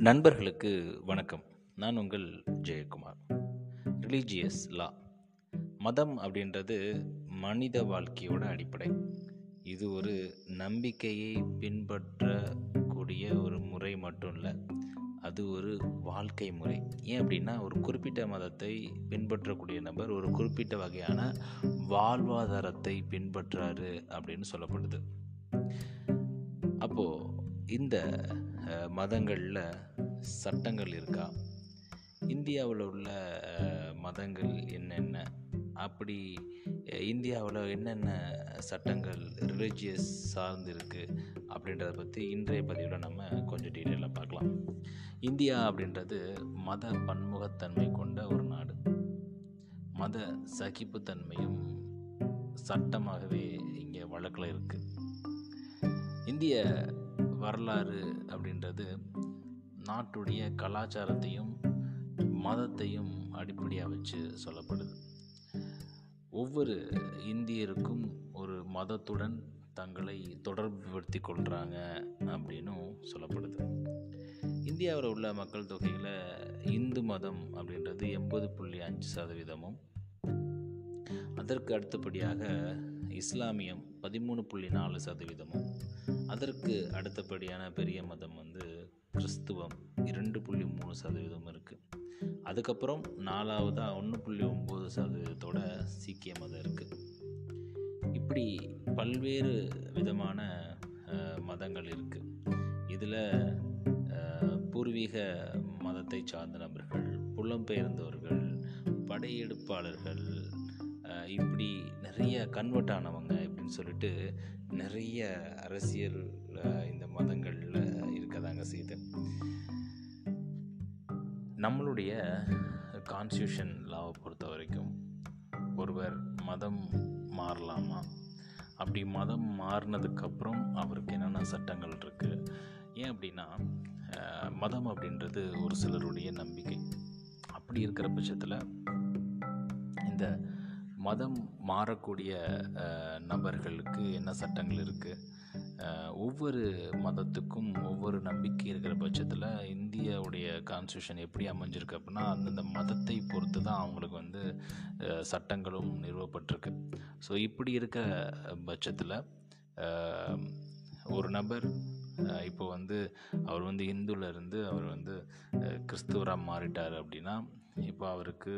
நண்பர்களுக்கு வணக்கம். நான் உங்கள் ஜெயக்குமார். ரிலீஜியஸ் லா மதம் அப்படின்றது மனித வாழ்க்கையோட அடிப்படை. இது ஒரு நம்பிக்கையை பின்பற்றக்கூடிய ஒரு முறை மட்டும் இல்லை அது ஒரு வாழ்க்கை முறை. ஏன் அப்படின்னா ஒரு குறிப்பிட்ட மதத்தை பின்பற்றக்கூடிய நபர் ஒரு குறிப்பிட்ட வகையான வாழ்வாதாரத்தை பின்பற்றாரு அப்படின்னு சொல்லப்படுது. அப்போது இந்த மதங்களில் சட்டங்கள் இருக்கா? இந்தியாவில் உள்ள மதங்கள் என்னென்ன? அப்படி இந்தியாவில் என்னென்ன சட்டங்கள் ரிலீஜியஸ் சார்ந்து இருக்குது அப்படின்றத பற்றி இன்றைய பதிவில் நம்ம கொஞ்சம் டீட்டெயிலாக பார்க்கலாம். இந்தியா அப்படின்றது மத பன்முகத்தன்மை கொண்ட ஒரு நாடு. மத சகிப்புத்தன்மையும் சட்டமாகவே இங்கே வழக்கில் இருக்குது இந்திய வரலாறு அப்படின்றது நாட்டுடைய கலாச்சாரத்தையும் மதத்தையும் அடிப்படையாக வச்சு சொல்லப்படுது. ஒவ்வொரு இந்தியருக்கும் ஒரு மதத்துடன் தங்களை தொடர்புபடுத்தி கொள்கிறாங்க அப்படின்னும் சொல்லப்படுது. இந்தியாவில் உள்ள மக்கள் தொகையில் இந்து மதம் அப்படின்றது எண்பது புள்ளி அஞ்சு சதவீதமும் அதற்கு அடுத்தபடியாக இஸ்லாமியம் பதிமூணு புள்ளி நாலு சதவீதமும் அதற்கு அடுத்தபடியான பெரிய மதம் வந்து கிறிஸ்துவம் இரண்டு புள்ளி மூணு சதவீதம் இருக்குது அதுக்கப்புறம் நாலாவதாக ஒன்று புள்ளி ஒம்பது சதவீதத்தோட சீக்கிய மதம் இருக்குது இப்படி பல்வேறு விதமான மதங்கள் இருக்குது இதில் பூர்வீக மதத்தை சார்ந்த நபர்கள் புலம்பெயர்ந்தவர்கள் படையெடுப்பாளர்கள் இப்படி நிறைய கன்வெர்ட் ஆனவங்க அப்படின்னு சொல்லிட்டு நிறைய அரசியல் இந்த மதங்களில் இருக்கதாங்க செய்யுது. நம்மளுடைய கான்ஸ்டியூஷன் லாவை பொறுத்த வரைக்கும் ஒருவர் மதம் மாறலாமா? அப்படி மதம் மாறினதுக்கப்புறம் அவருக்கு என்னென்ன சட்டங்கள் இருக்குது ஏன் அப்படின்னா மதம் அப்படின்றது ஒரு சிலருடைய நம்பிக்கை. அப்படி இருக்கிற பட்சத்தில் இந்த மதம் மாறக்கூடிய நபர்களுக்கு என்ன சட்டங்கள் இருக்குது ஒவ்வொரு மதத்துக்கும் ஒவ்வொரு நம்பிக்கை இருக்கிற பட்சத்தில் இந்தியாவுடைய கான்ஸ்டியூஷன் எப்படி அமைஞ்சிருக்கு அப்படின்னா அந்தந்த மதத்தை பொறுத்து தான் அவங்களுக்கு வந்து சட்டங்களும் நிறுவப்பட்டிருக்கு. ஸோ இப்படி இருக்க பட்சத்தில் ஒரு நபர் இப்போ வந்து அவர் வந்து இந்துல இருந்து அவர் வந்து கிறிஸ்துவராக மாறிட்டார் அப்படின்னா இப்போ அவருக்கு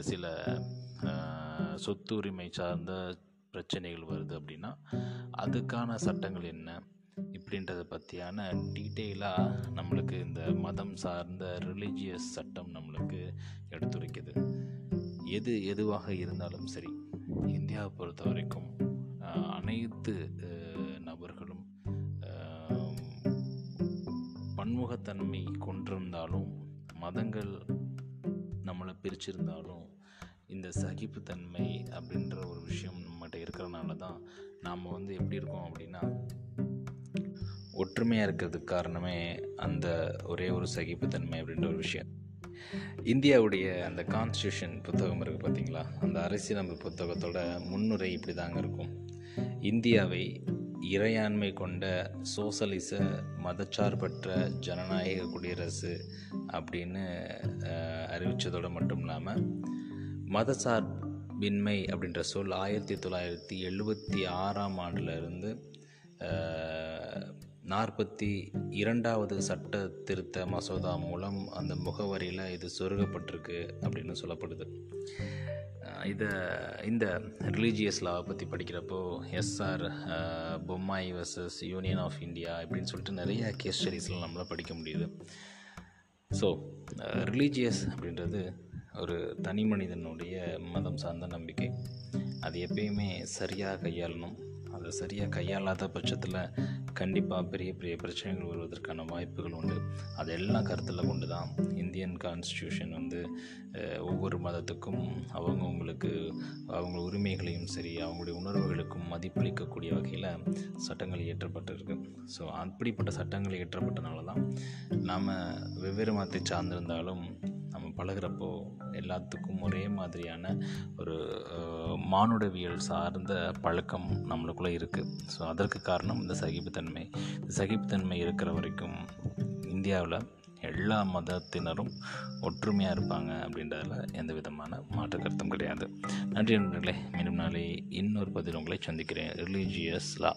சில சொத்துரிமை சொத்து உரிமை சார்ந்த பிரச்சனைகள் வருது அப்படின்னா அதுக்கான சட்டங்கள் என்ன? இப்படின்றத பற்றியான டீட்டெயிலாக நம்மளுக்கு இந்த மதம் சார்ந்த ரிலீஜியஸ் சட்டம் நம்மளுக்கு எடுத்துரைக்குது. எது எதுவாக இருந்தாலும் சரி இந்தியாவை பொறுத்த வரைக்கும் அனைத்து பன்முகத்தன்மை கொண்டிருந்தாலும் மதங்கள் நம்மளை பிரிச்சிருந்தாலும் இந்த சகிப்புத்தன்மை அப்படின்ற ஒரு விஷயம் நம்மகிட்ட இருக்கிறனால தான் நாம் வந்து எப்படி இருக்கோம் அப்படின்னா ஒற்றுமையாக இருக்கிறதுக்கு காரணமே அந்த ஒரே ஒரு சகிப்புத்தன்மை அப்படின்ற ஒரு விஷயம். இந்தியாவுடைய அந்த கான்ஸ்டியூஷன் புத்தகம் இருக்குது பார்த்தீங்களா அந்த அரசியலமைப்பு புத்தகத்தோட முன்னுரை இப்படி தாங்க இருக்கும். இந்தியாவை இறையாண்மை கொண்ட சோசலிச மதச்சார்பற்ற ஜனநாயக குடியரசு அப்படின்னு அறிவித்ததோடு மட்டும் இல்லாமல் மதசார்பின்மை அப்படின்ற சொல் ஆயிரத்தி தொள்ளாயிரத்தி எழுபத்தி ஆறாம் ஆண்டிலிருந்து நாற்பத்தி இரண்டாவது சட்ட திருத்த மசோதா மூலம் அந்த முகவரியில் இது சொருகப்பட்டிருக்கு அப்படின்னு சொல்லப்படுது. இதை இந்த ரிலீஜியஸ் லாவை பற்றி படிக்கிறப்போ S R Bommai versus union of India இப்படின்னு சொல்லிட்டு நிறைய கேஸ் ஸ்டடீஸ்லாம் நம்மளால் படிக்க முடியுது. ஸோ ரிலீஜியஸ் அப்படின்றது ஒரு தனி மனிதனுடைய மதம் சார்ந்த நம்பிக்கை. அது எப்பயுமே சரியாக கையாளணும். அதை சரியாக கையாளாத பட்சத்தில் கண்டிப்பாக பெரிய பெரிய பிரச்சனைகள் வருவதற்கான வாய்ப்புகள் உண்டு. அதெல்லாம் கருத்தில் கொண்டு தான் இந்தியன் கான்ஸ்டியூஷன் வந்து ஒவ்வொரு மதத்துக்கும் அவங்கவுங்களுக்கு அவங்க உரிமைகளையும் சரி அவங்களுடைய உணர்வுகளுக்கும் மதிப்பளிக்கக்கூடிய வகையில் சட்டங்கள் இயற்றப்பட்டிருக்கு. ஸோ அப்படிப்பட்ட சட்டங்கள் இயற்றப்பட்டனால தான் நாம் வெவ்வேறு மதத்தை சார்ந்திருந்தாலும் பழகுறப்போ எல்லாத்துக்கும் ஒரே மாதிரியான ஒரு மானுடவியல் சார்ந்த பழக்கம் நம்மளுக்குள்ளே இருக்குது ஸோ அதற்கு காரணம் இந்த சகிப்புத்தன்மை. இந்த சகிப்புத்தன்மை இருக்கிற வரைக்கும் இந்தியாவில் எல்லா மதத்தினரும் ஒற்றுமையாக இருப்பாங்க அப்படின்றதுல எந்த விதமான மாற்று கருத்தும் கிடையாது. நன்றி நண்பர்களே. மீண்டும் நாளை இன்னொரு பதில் உங்களை சந்திக்கிறேன். ரிலீஜியஸ் லா